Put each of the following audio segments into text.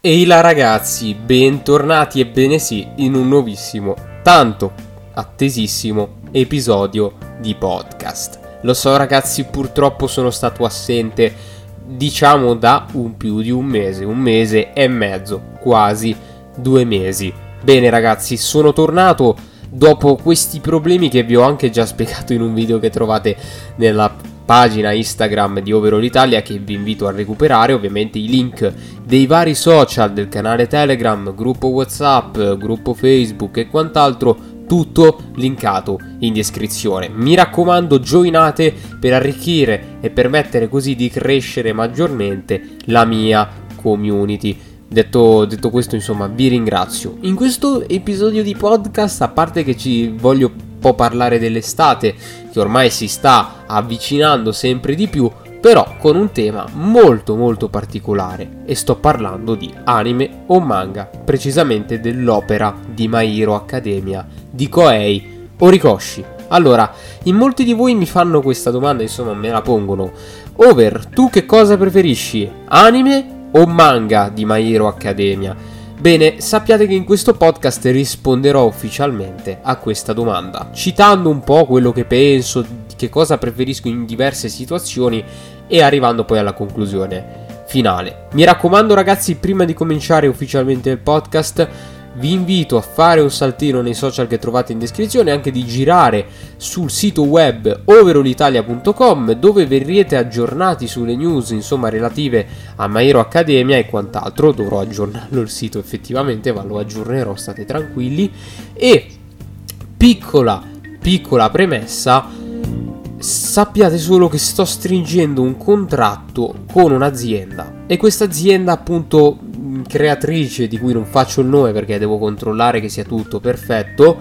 Ehi là ragazzi, bentornati e bene sì in un nuovissimo, tanto attesissimo episodio di podcast. Lo so ragazzi, purtroppo sono stato assente, diciamo da un più di un mese, un mese e mezzo, quasi due mesi. Bene ragazzi, sono tornato dopo questi problemi che vi ho anche già spiegato in un video che trovate nella pagina Instagram di Overall Italia che vi invito a recuperare, ovviamente i link dei vari social del canale Telegram, gruppo Whatsapp, gruppo Facebook e quant'altro tutto linkato in descrizione. Mi raccomando, joinate per arricchire e permettere così di crescere maggiormente la mia community. Detto, detto, questo, insomma, vi ringrazio. In questo episodio di podcast, a parte che ci voglio po' parlare dell'estate che ormai si sta avvicinando sempre di più, però con un tema molto molto particolare e sto parlando di anime o manga, precisamente dell'opera di My Hero Academia di Koei Horikoshi. Allora, in molti di voi mi fanno questa domanda, insomma me la pongono. Over, tu che cosa preferisci? Anime o manga di My Hero Academia? Bene, sappiate che in questo podcast risponderò ufficialmente a questa domanda, citando un po' quello che penso, che cosa preferisco in diverse situazioni e arrivando poi alla conclusione finale. Mi raccomando ragazzi, prima di cominciare ufficialmente il podcast, vi invito a fare un saltino nei social che trovate in descrizione e anche di girare sul sito web overallitalia.com dove verrete aggiornati sulle news insomma relative a Maero Accademia e quant'altro dovrò aggiornarlo il sito effettivamente ma lo aggiornerò state tranquilli e piccola piccola premessa sappiate solo che sto stringendo un contratto con un'azienda. E questa azienda appunto creatrice di cui non faccio il nome perché devo controllare che sia tutto perfetto,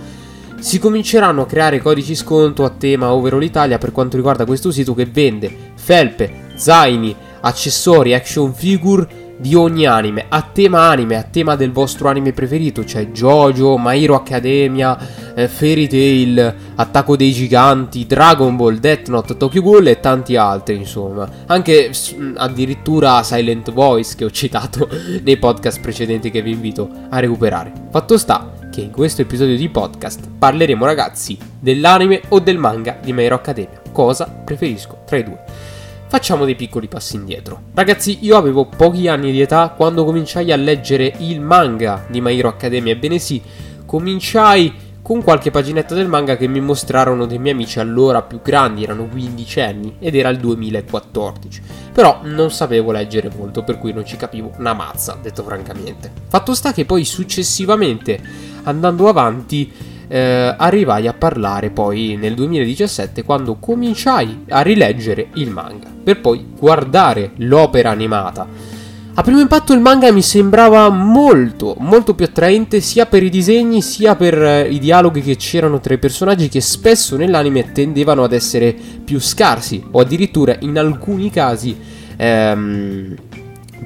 si cominceranno a creare codici sconto a tema Overall Italia per quanto riguarda questo sito che vende felpe, zaini, accessori, action figure di ogni anime, a tema anime, a tema del vostro anime preferito, cioè JoJo, My Hero Academia, eh, Fairy Tail, Attacco dei Giganti, Dragon Ball, Death Note, Tokyo Ghoul e tanti altri, insomma. Anche addirittura Silent Voice che ho citato nei podcast precedenti che vi invito a recuperare. Fatto sta che in questo episodio di podcast parleremo ragazzi dell'anime o del manga di My Hero Academia. Cosa preferisco tra i due? Facciamo dei piccoli passi indietro. Ragazzi, io avevo pochi anni di età quando cominciai a leggere il manga di My Hero Academia. Ebbene sì, cominciai con qualche paginetta del manga che mi mostrarono dei miei amici allora più grandi, erano 15 anni ed era il 2014. Però non sapevo leggere molto, per cui non ci capivo una mazza, detto francamente. Fatto sta che poi successivamente, andando avanti, eh, arrivai a parlare poi nel 2017 quando cominciai a rileggere il manga per poi guardare l'opera animata. A primo impatto il manga mi sembrava molto, molto più attraente sia per i disegni sia per eh, i dialoghi che c'erano tra i personaggi che spesso nell'anime tendevano ad essere più scarsi o addirittura in alcuni casi ehm,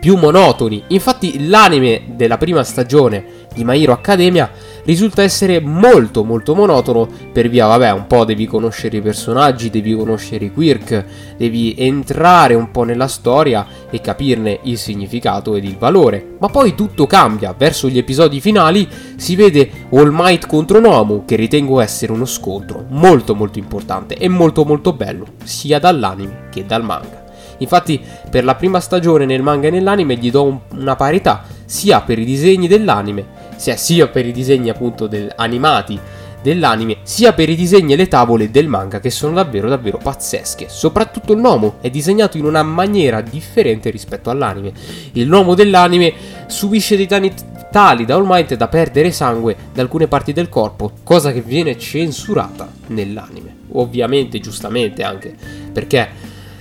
più monotoni. Infatti l'anime della prima stagione di My Hero Academia risulta essere molto molto monotono per via, vabbè, un po' devi conoscere i personaggi, devi conoscere i quirk, devi entrare un po' nella storia e capirne il significato ed il valore. Ma poi tutto cambia, verso gli episodi finali si vede All Might contro Nomu, che ritengo essere uno scontro molto molto importante e molto molto bello, sia dall'anime che dal manga. Infatti, per la prima stagione nel manga e nell'anime gli do un, una parità, sia per i disegni dell'anime sia, sia per i disegni appunto del, animati dell'anime, sia per i disegni e le tavole del manga che sono davvero davvero pazzesche. Soprattutto il Nomo è disegnato in una maniera differente rispetto all'anime. Il Nomo dell'anime subisce dei danni tali da All da perdere sangue da alcune parti del corpo, cosa che viene censurata nell'anime. Ovviamente, giustamente anche, perché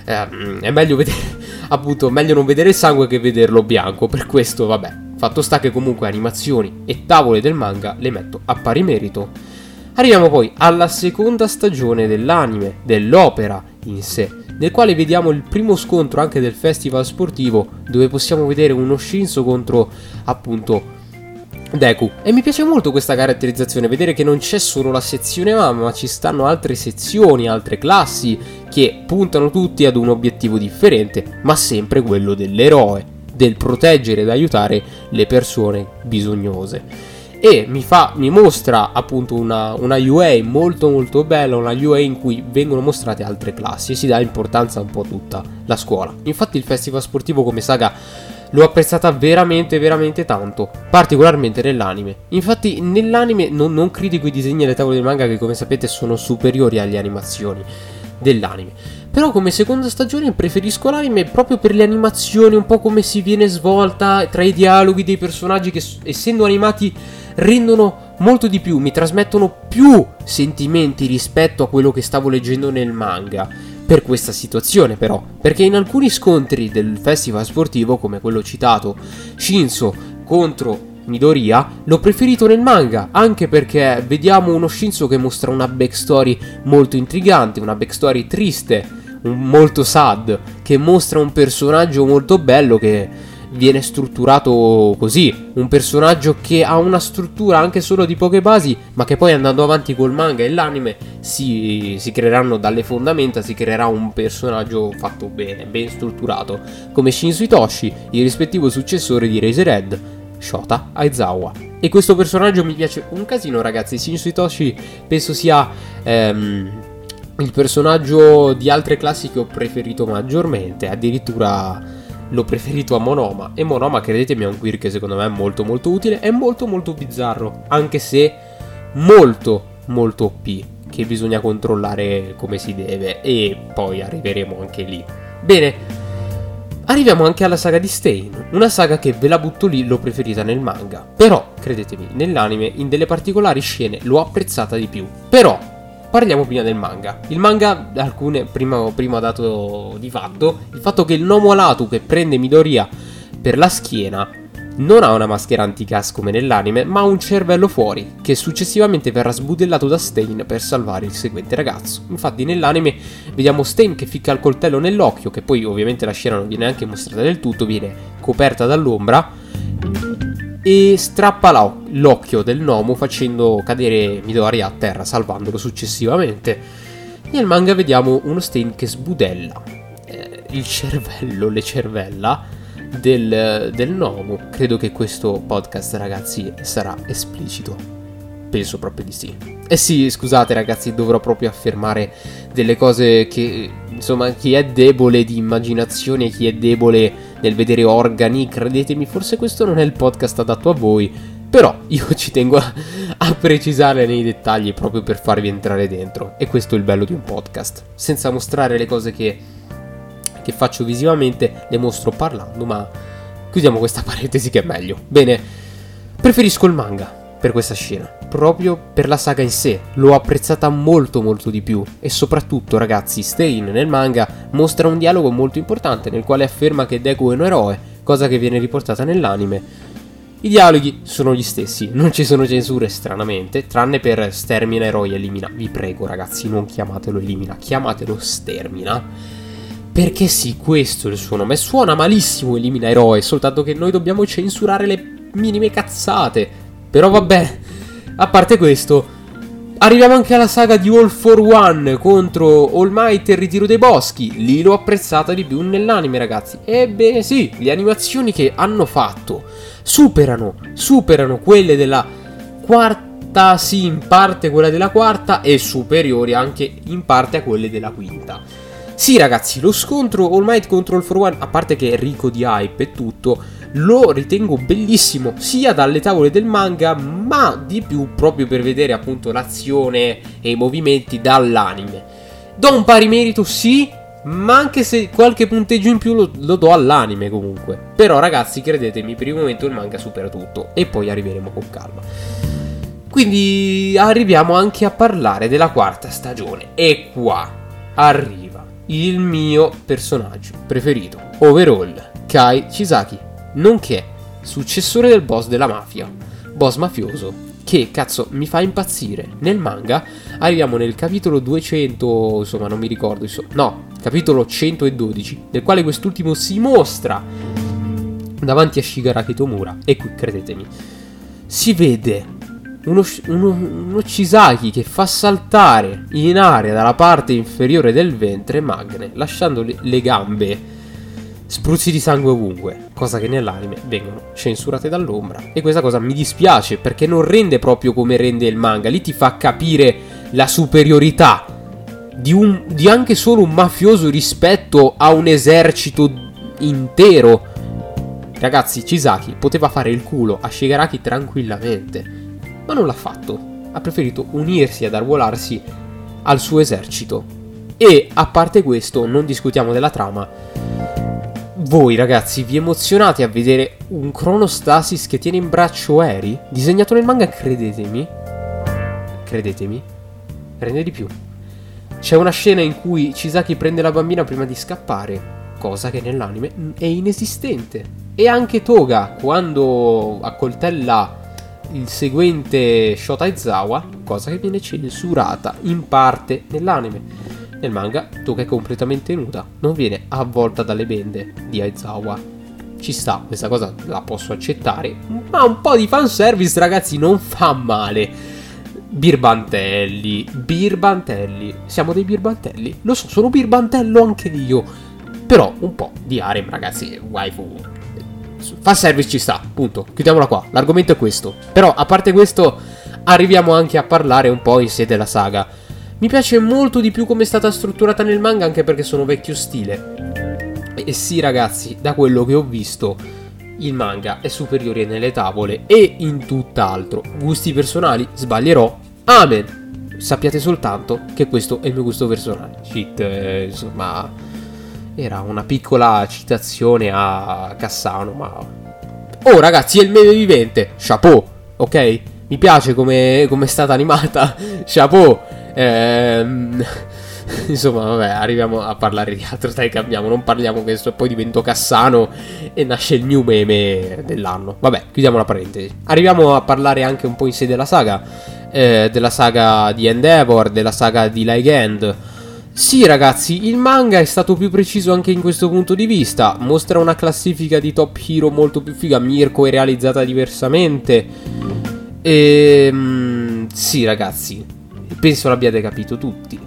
eh, è meglio vedere appunto meglio non vedere il sangue che vederlo bianco, per questo vabbè Fatto sta che comunque animazioni e tavole del manga le metto a pari merito. Arriviamo poi alla seconda stagione dell'anime, dell'opera in sé, nel quale vediamo il primo scontro anche del festival sportivo, dove possiamo vedere uno Shinzo contro appunto Deku. E mi piace molto questa caratterizzazione, vedere che non c'è solo la sezione mamma, ma ci stanno altre sezioni, altre classi che puntano tutti ad un obiettivo differente, ma sempre quello dell'eroe del proteggere ed aiutare le persone bisognose e mi, fa, mi mostra appunto una, una, UA molto molto bella, una UA in cui vengono mostrate altre classi e si dà importanza un po' a tutta la scuola. Infatti il festival sportivo come saga l'ho apprezzata veramente veramente tanto, particolarmente nell'anime. Infatti nell'anime non, non critico i disegni e le tavole del manga che come sapete sono superiori alle animazioni dell'anime. Però come seconda stagione preferisco l'anime proprio per le animazioni, un po' come si viene svolta tra i dialoghi dei personaggi che essendo animati rendono molto di più, mi trasmettono più sentimenti rispetto a quello che stavo leggendo nel manga. Per questa situazione però, perché in alcuni scontri del festival sportivo, come quello citato, Shinso contro Midoriya, l'ho preferito nel manga, anche perché vediamo uno Shinso che mostra una backstory molto intrigante, una backstory triste, molto sad, che mostra un personaggio molto bello che viene strutturato così, un personaggio che ha una struttura anche solo di poche basi, ma che poi andando avanti col manga e l'anime si, si creeranno dalle fondamenta, si creerà un personaggio fatto bene, ben strutturato, come Shinsu Itoshi, il rispettivo successore di Razorhead, Shota Aizawa. E questo personaggio mi piace un casino, ragazzi. Shinsu Itoshi penso sia ehm, il personaggio di altre classi che ho preferito maggiormente. Addirittura l'ho preferito a Monoma. E Monoma, credetemi, è un queer che secondo me è molto molto utile. È molto molto bizzarro. Anche se molto molto OP. Che bisogna controllare come si deve. E poi arriveremo anche lì. Bene. Arriviamo anche alla saga di Stain, una saga che ve la butto lì, l'ho preferita nel manga. Però, credetemi, nell'anime in delle particolari scene l'ho apprezzata di più. Però, Parliamo prima del manga. Il manga, alcune prima, prima dato di fatto, il fatto che il Nomo Alatu che prende Midoriya per la schiena non ha una maschera anti-gas come nell'anime, ma un cervello fuori, che successivamente verrà sbudellato da Stain per salvare il seguente ragazzo. Infatti nell'anime vediamo Stain che ficca il coltello nell'occhio, che poi ovviamente la scena non viene neanche mostrata del tutto, viene coperta dall'ombra e strappa l'occhio del Nomo facendo cadere Midori a terra, salvandolo successivamente. Nel manga vediamo uno Stain che sbudella eh, il cervello, le cervella del, del Nomo. Credo che questo podcast, ragazzi, sarà esplicito. Penso proprio di sì. Eh sì, scusate ragazzi, dovrò proprio affermare delle cose che, insomma, chi è debole di immaginazione, chi è debole nel vedere organi, credetemi, forse questo non è il podcast adatto a voi, però io ci tengo a, a precisare nei dettagli proprio per farvi entrare dentro. E questo è il bello di un podcast. Senza mostrare le cose che, che faccio visivamente, le mostro parlando, ma chiudiamo questa parentesi che è meglio. Bene, preferisco il manga per questa scena, proprio per la saga in sé, l'ho apprezzata molto molto di più e soprattutto ragazzi, Stain nel manga mostra un dialogo molto importante nel quale afferma che Deku è un eroe, cosa che viene riportata nell'anime. I dialoghi sono gli stessi, non ci sono censure stranamente, tranne per stermina eroi elimina. Vi prego ragazzi, non chiamatelo elimina, chiamatelo stermina. Perché sì, questo è il suo nome. Suona malissimo elimina eroe, soltanto che noi dobbiamo censurare le minime cazzate. Però vabbè, a parte questo, arriviamo anche alla saga di All for One contro All Might e il ritiro dei boschi. Lì l'ho apprezzata di più nell'anime, ragazzi. Ebbene sì, le animazioni che hanno fatto superano, superano quelle della quarta, sì, in parte quella della quarta e superiori anche in parte a quelle della quinta. Sì, ragazzi, lo scontro All Might contro All for One, a parte che è ricco di hype e tutto, lo ritengo bellissimo sia dalle tavole del manga ma di più proprio per vedere appunto l'azione e i movimenti dall'anime. Do un pari merito sì ma anche se qualche punteggio in più lo, lo do all'anime comunque. Però ragazzi credetemi per il momento il manga supera tutto e poi arriveremo con calma. Quindi arriviamo anche a parlare della quarta stagione e qua arriva il mio personaggio preferito overall Kai Chisaki nonché successore del boss della mafia, boss mafioso, che cazzo mi fa impazzire. Nel manga arriviamo nel capitolo 200, insomma non mi ricordo, insomma, no, capitolo 112, nel quale quest'ultimo si mostra davanti a Shigaraki Tomura, e qui credetemi, si vede uno, uno, che fa saltare in aria dalla parte inferiore del ventre Magne, lasciando le, le gambe spruzzi di sangue ovunque, cosa che nell'anime vengono censurate dall'ombra. E questa cosa mi dispiace perché non rende proprio come rende il manga, lì ti fa capire la superiorità di, un, di anche solo un mafioso rispetto a un esercito intero. Ragazzi, Chisaki poteva fare il culo a Shigaraki tranquillamente, ma non l'ha fatto. Ha preferito unirsi ad arruolarsi al suo esercito. E a parte questo, non discutiamo della trama. Voi ragazzi vi emozionate a vedere un Chronostasis che tiene in braccio Eri? Disegnato nel manga, credetemi. Credetemi. Rende di più. C'è una scena in cui Chisaki prende la bambina prima di scappare, cosa che nell'anime è inesistente. E anche Toga, quando accoltella il seguente Shota Aizawa, cosa che viene censurata in parte nell'anime. Nel manga Toga è completamente nuda, non viene avvolta dalle bende di Aizawa. Ci sta, questa cosa la posso accettare, ma un po' di fanservice ragazzi non fa male. Birbantelli, birbantelli, siamo dei birbantelli. Lo so, sono birbantello anche io. Però un po' di harem, ragazzi, waifu. Fa service ci sta, punto. Chiudiamola qua. L'argomento è questo. Però, a parte questo, arriviamo anche a parlare un po' in sé della saga. Mi piace molto di più come è stata strutturata nel manga, anche perché sono vecchio stile. E sì, ragazzi, da quello che ho visto, il manga è superiore nelle tavole e in tutt'altro. Gusti personali, sbaglierò. Amen. Sappiate soltanto che questo è il mio gusto personale. Shit, eh, insomma, era una piccola citazione a Cassano, ma... Oh ragazzi, è il meme vivente. Chapeau, ok? Mi piace come è stata animata. Chapeau. Ehm... Insomma, vabbè, arriviamo a parlare di altro. Dai, cambiamo. Non parliamo questo poi divento Cassano e nasce il new meme dell'anno. Vabbè, chiudiamo la parentesi. Arriviamo a parlare anche un po' in sé della saga. Eh, della saga di Endeavor, della saga di Legend. Sì, ragazzi, il manga è stato più preciso anche in questo punto di vista. Mostra una classifica di top hero molto più figa. Mirko è realizzata diversamente. E. Ehm, sì, ragazzi, penso l'abbiate capito tutti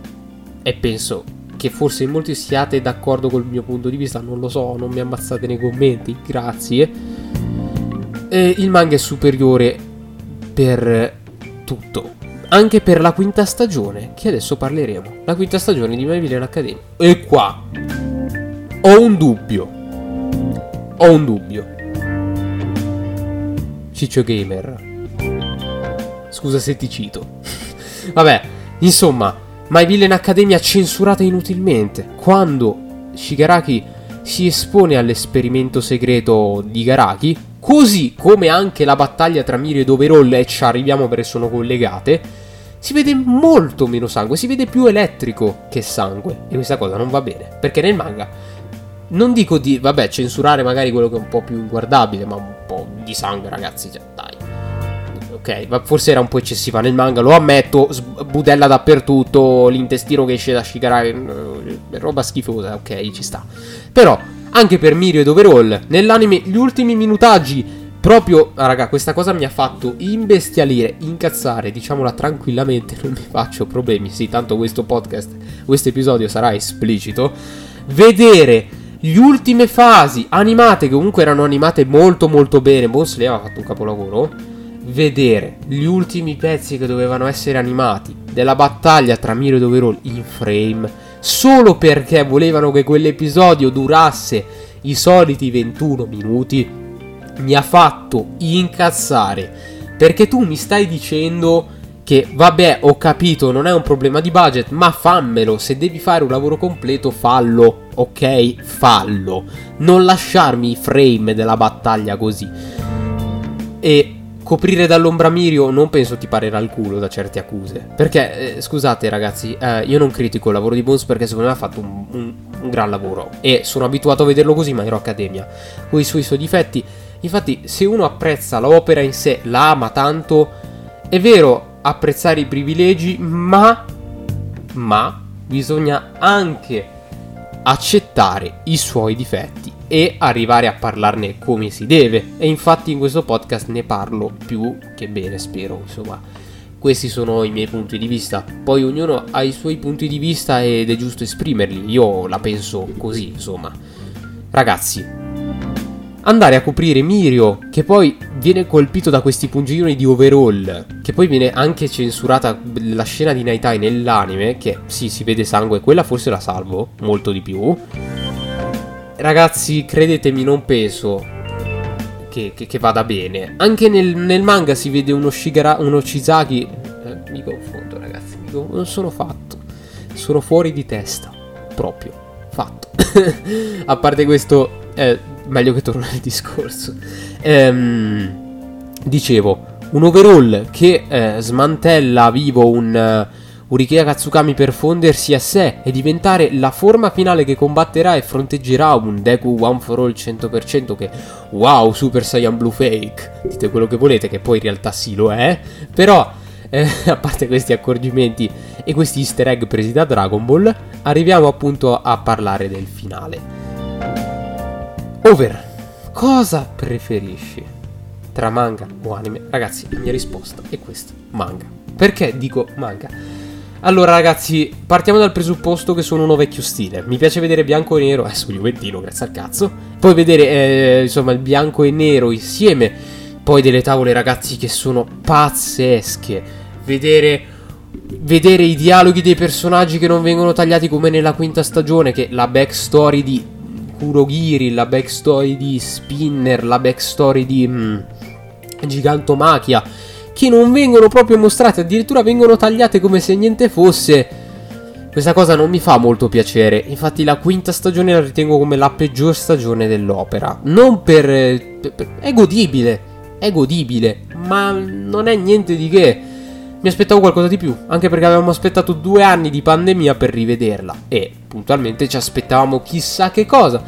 e penso che forse in molti siate d'accordo col mio punto di vista, non lo so, non mi ammazzate nei commenti, grazie. E il manga è superiore per tutto, anche per la quinta stagione, che adesso parleremo. La quinta stagione di My Villain Academy. E qua ho un dubbio. Ho un dubbio. Ciccio Gamer. Scusa se ti cito. Vabbè, insomma, My Villain Academia censurata inutilmente. Quando Shigaraki si espone all'esperimento segreto di Garaki, così come anche la battaglia tra Mirio ed Overall, e ci arriviamo perché sono collegate, si vede molto meno sangue, si vede più elettrico che sangue. E questa cosa non va bene, perché nel manga non dico di, vabbè, censurare magari quello che è un po' più inguardabile, ma un po' di sangue, ragazzi, cioè, dai ok, ma forse era un po' eccessiva nel manga, lo ammetto, budella dappertutto, l'intestino che esce da Shigaraki, eh, roba schifosa, ok, ci sta. Però, anche per Mirio ed Overall, nell'anime, gli ultimi minutaggi, proprio, raga, questa cosa mi ha fatto imbestialire, incazzare, diciamola tranquillamente, non mi faccio problemi, sì, tanto questo podcast, questo episodio sarà esplicito, vedere le ultime fasi animate, che comunque erano animate molto molto bene, Boss aveva fatto un capolavoro, vedere gli ultimi pezzi che dovevano essere animati della battaglia tra Miro ed Overall in frame solo perché volevano che quell'episodio durasse i soliti 21 minuti mi ha fatto incazzare. Perché tu mi stai dicendo che vabbè ho capito non è un problema di budget ma fammelo se devi fare un lavoro completo fallo ok? Fallo. Non lasciarmi i frame della battaglia così. E coprire dall'ombra Mirio non penso ti parerà il culo da certe accuse. Perché, eh, scusate ragazzi, eh, io non critico il lavoro di Bones perché secondo me ha fatto un, un, un, gran lavoro. E sono abituato a vederlo così, ma ero Accademia. Con i suoi, suoi difetti. Infatti, se uno apprezza l'opera in sé, la ama tanto, è vero apprezzare i privilegi, ma... Ma bisogna anche accettare i suoi difetti e arrivare a parlarne come si deve. E infatti in questo podcast ne parlo più che bene, spero. Insomma, questi sono i miei punti di vista. Poi ognuno ha i suoi punti di vista ed è giusto esprimerli. Io la penso così, insomma. ragazzi, andare a coprire Mirio, che poi viene colpito da questi pungiglioni di overall, che poi viene anche censurata la scena di Naitai nell'anime, che sì, si vede sangue, quella forse la salvo, molto di più. Ragazzi, credetemi, non penso che, che, che vada bene. Anche nel, nel, manga si vede uno, Shigara, uno Shizaki... Eh, mi confondo, ragazzi, mi confondo, non sono fatto. Sono fuori di testa, proprio, fatto. a parte questo... Eh, meglio che torno al discorso. Ehm, dicevo, un overall che eh, smantella vivo un Urikea Katsukami per fondersi a sé e diventare la forma finale che combatterà e fronteggerà un Deku One for All 100% che wow, Super Saiyan Blue Fake, dite quello che volete che poi in realtà sì lo è, però eh, a parte questi accorgimenti e questi easter egg presi da Dragon Ball, arriviamo appunto a parlare del finale. Over, cosa preferisci? Tra manga o anime? Ragazzi, la mia risposta è questa, manga. Perché dico manga? Allora ragazzi, partiamo dal presupposto che sono uno vecchio stile. Mi piace vedere bianco e nero, eh, su Juventino, grazie al cazzo. Poi vedere, eh, insomma, il bianco e nero insieme. Poi delle tavole, ragazzi, che sono pazzesche. Vedere vedere i dialoghi dei personaggi che non vengono tagliati come nella quinta stagione, che la backstory di Kurogiri, la backstory di Spinner, la backstory di mm, Gigantomachia, che non vengono proprio mostrate, addirittura vengono tagliate come se niente fosse. Questa cosa non mi fa molto piacere, infatti la quinta stagione la ritengo come la peggior stagione dell'opera. Non per... per è godibile, è godibile, ma non è niente di che. Mi aspettavo qualcosa di più, anche perché avevamo aspettato due anni di pandemia per rivederla e puntualmente ci aspettavamo chissà che cosa.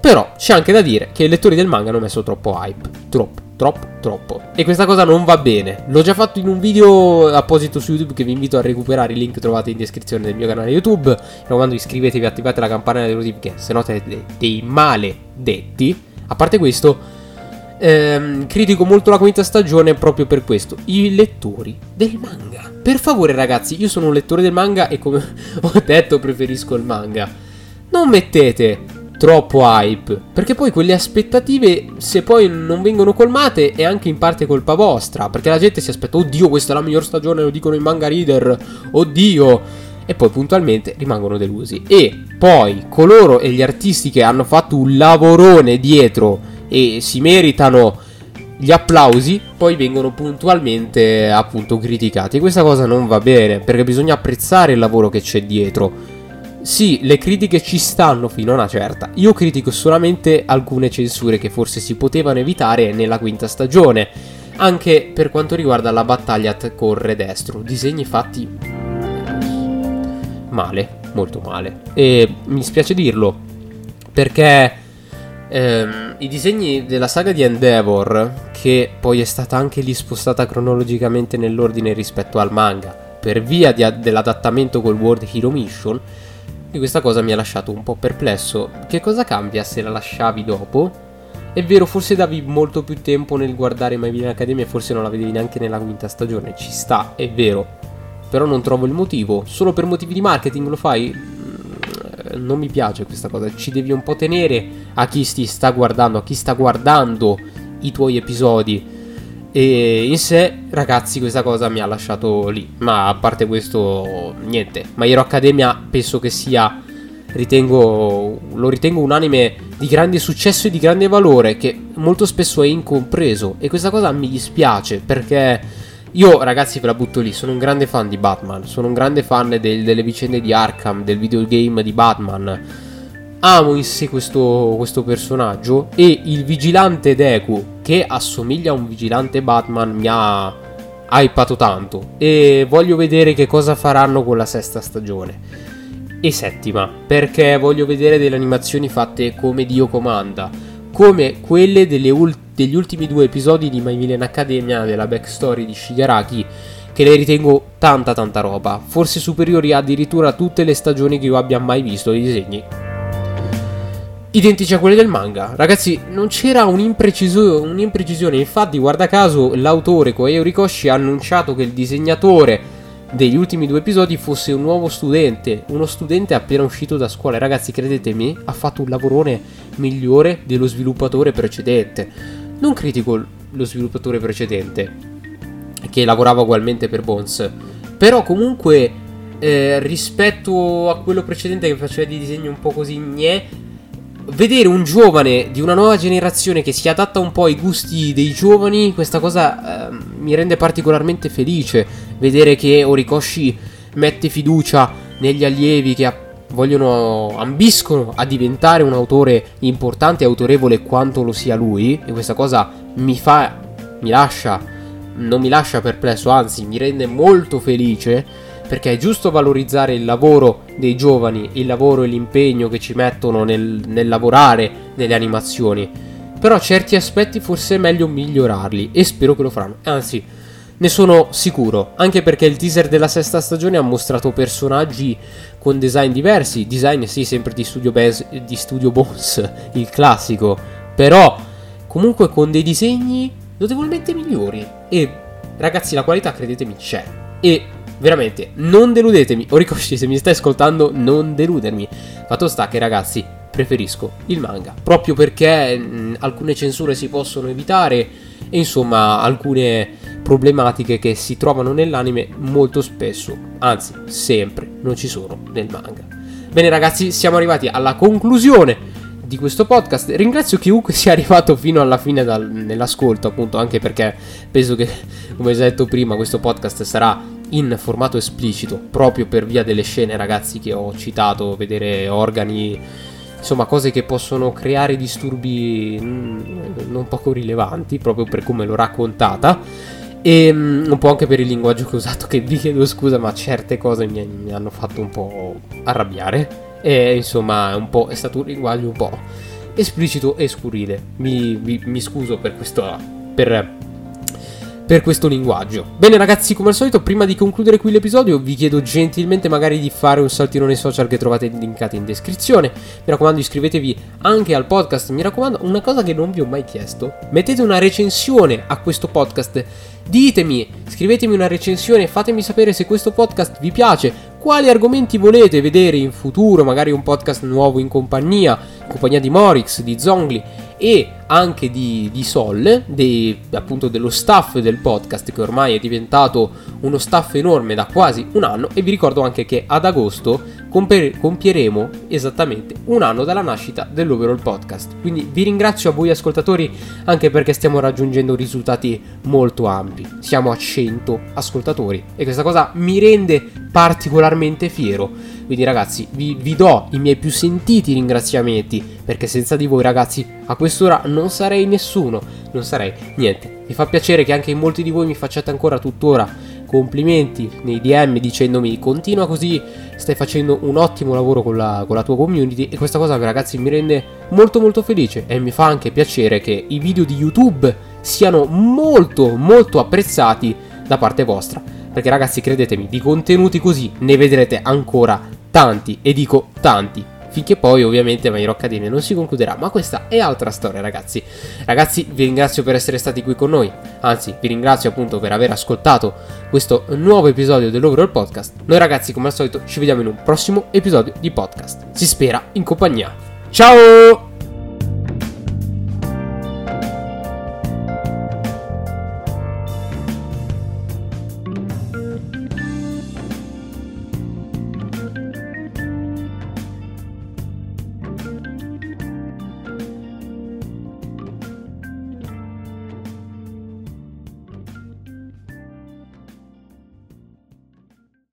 Però c'è anche da dire che i lettori del manga hanno messo troppo hype, troppo, troppo, troppo. E questa cosa non va bene. L'ho già fatto in un video apposito su YouTube che vi invito a recuperare, il link trovate in descrizione del mio canale YouTube. Mi raccomando iscrivetevi, attivate la campanella delle notifiche, se no siete dei maledetti. A parte questo, ehm, critico molto la quinta stagione proprio per questo. I lettori del manga. Per favore, ragazzi, io sono un lettore del manga e come ho detto preferisco il manga. Non mettete troppo hype, perché poi quelle aspettative, se poi non vengono colmate, è anche in parte colpa vostra, perché la gente si aspetta, oddio, questa è la miglior stagione, lo dicono i manga reader, oddio, e poi puntualmente rimangono delusi. E poi coloro e gli artisti che hanno fatto un lavorone dietro e si meritano gli applausi, poi vengono puntualmente appunto criticati. E questa cosa non va bene, perché bisogna apprezzare il lavoro che c'è dietro. Sì, le critiche ci stanno fino a una certa. Io critico solamente alcune censure che forse si potevano evitare nella quinta stagione. Anche per quanto riguarda la battaglia con Re Destro. Disegni fatti male, molto male. E mi spiace dirlo, perché ehm, i disegni della saga di Endeavor, che poi è stata anche lì spostata cronologicamente nell'ordine rispetto al manga, per via di, dell'adattamento col World Hero Mission, e questa cosa mi ha lasciato un po' perplesso. Che cosa cambia se la lasciavi dopo? È vero, forse davi molto più tempo nel guardare My Villain Academy e forse non la vedevi neanche nella quinta stagione. Ci sta, è vero. Però non trovo il motivo. Solo per motivi di marketing lo fai? non mi piace questa cosa. Ci devi un po' tenere a chi ti sta guardando, a chi sta guardando i tuoi episodi. E in sé, ragazzi, questa cosa mi ha lasciato lì. Ma a parte questo, niente. Ma Hero Academia penso che sia. Ritengo, lo ritengo un anime di grande successo e di grande valore che molto spesso è incompreso e questa cosa mi dispiace perché io, ragazzi, ve la butto lì. Sono un grande fan di Batman. Sono un grande fan del, delle vicende di Arkham, del videogame di Batman. Amo in sé questo, questo personaggio. E il vigilante Deku, che assomiglia a un vigilante Batman, mi ha hypato tanto. E voglio vedere che cosa faranno con la sesta stagione. E settima, perché voglio vedere delle animazioni fatte come Dio comanda. Come quelle ultime degli ultimi due episodi di My Villain Academia della backstory di Shigaraki che le ritengo tanta tanta roba, forse superiori addirittura a tutte le stagioni che io abbia mai visto di disegni. Identici a quelli del manga. Ragazzi, non c'era un'imprecisio- un'imprecisione, infatti guarda caso l'autore Koei Rikoshi ha annunciato che il disegnatore degli ultimi due episodi fosse un nuovo studente, uno studente appena uscito da scuola. Ragazzi, credetemi, ha fatto un lavorone migliore dello sviluppatore precedente. Non critico lo sviluppatore precedente, che lavorava ugualmente per Bones, però comunque eh, rispetto a quello precedente che faceva di disegni un po' così gnè, vedere un giovane di una nuova generazione che si adatta un po' ai gusti dei giovani, questa cosa eh, mi rende particolarmente felice. Vedere che Orikoshi mette fiducia negli allievi che vogliono, ambiscono a diventare un autore importante e autorevole quanto lo sia lui. E questa cosa mi fa, mi lascia, non mi lascia perplesso, anzi mi rende molto felice perché è giusto valorizzare il lavoro dei giovani, il lavoro e l'impegno che ci mettono nel, nel lavorare nelle animazioni. Però certi aspetti forse è meglio migliorarli e spero che lo faranno. Anzi, ne sono sicuro, anche perché il teaser della sesta stagione ha mostrato personaggi con design diversi, design sì sempre di Studio, Bez, di Studio Bones, il classico, però comunque con dei disegni notevolmente migliori e ragazzi la qualità credetemi c'è e veramente, non deludetemi. Orikoshi, se mi stai ascoltando, non deludermi. Fatto sta che, ragazzi, preferisco il manga. Proprio perché mh, alcune censure si possono evitare. E insomma, alcune problematiche che si trovano nell'anime molto spesso, anzi, sempre, non ci sono nel manga. Bene, ragazzi, siamo arrivati alla conclusione di questo podcast. Ringrazio chiunque sia arrivato fino alla fine dal, nell'ascolto, appunto, anche perché penso che, come già detto prima, questo podcast sarà in formato esplicito, proprio per via delle scene, ragazzi, che ho citato, vedere organi, insomma, cose che possono creare disturbi mm, non poco rilevanti, proprio per come l'ho raccontata. E un po' anche per il linguaggio che ho usato, che vi chiedo scusa, ma certe cose mi, mi hanno fatto un po' arrabbiare. E insomma, po', è stato un linguaggio un po' esplicito e scurrile. Mi, mi, mi scuso per questo. Per per questo linguaggio. Bene ragazzi, come al solito, prima di concludere qui l'episodio, vi chiedo gentilmente magari di fare un saltino nei social che trovate linkati in descrizione. Mi raccomando, iscrivetevi anche al podcast. Mi raccomando, una cosa che non vi ho mai chiesto, mettete una recensione a questo podcast. Ditemi, scrivetemi una recensione, fatemi sapere se questo podcast vi piace, quali argomenti volete vedere in futuro, magari un podcast nuovo in compagnia, in compagnia di Morix, di Zongli e anche di, di Sol, dei, appunto dello staff del podcast che ormai è diventato uno staff enorme da quasi un anno e vi ricordo anche che ad agosto compiere, compieremo esattamente un anno dalla nascita dell'Overall Podcast. Quindi vi ringrazio a voi ascoltatori anche perché stiamo raggiungendo risultati molto ampi. Siamo a 100 ascoltatori e questa cosa mi rende particolarmente fiero. Quindi ragazzi vi, vi do i miei più sentiti ringraziamenti perché senza di voi ragazzi a quest'ora non sarei nessuno, non sarei niente. Mi fa piacere che anche molti di voi mi facciate ancora tuttora complimenti nei DM dicendomi continua così, stai facendo un ottimo lavoro con la, con la, tua community e questa cosa ragazzi mi rende molto molto felice e mi fa anche piacere che i video di YouTube siano molto molto apprezzati da parte vostra. Perché ragazzi credetemi, di contenuti così ne vedrete ancora tanti e dico tanti finché poi ovviamente My Hero Academia non si concluderà, ma questa è altra storia ragazzi. Ragazzi vi ringrazio per essere stati qui con noi, anzi vi ringrazio appunto per aver ascoltato questo nuovo episodio dell'Overall Podcast. Noi ragazzi come al solito ci vediamo in un prossimo episodio di podcast, si spera in compagnia. Ciao!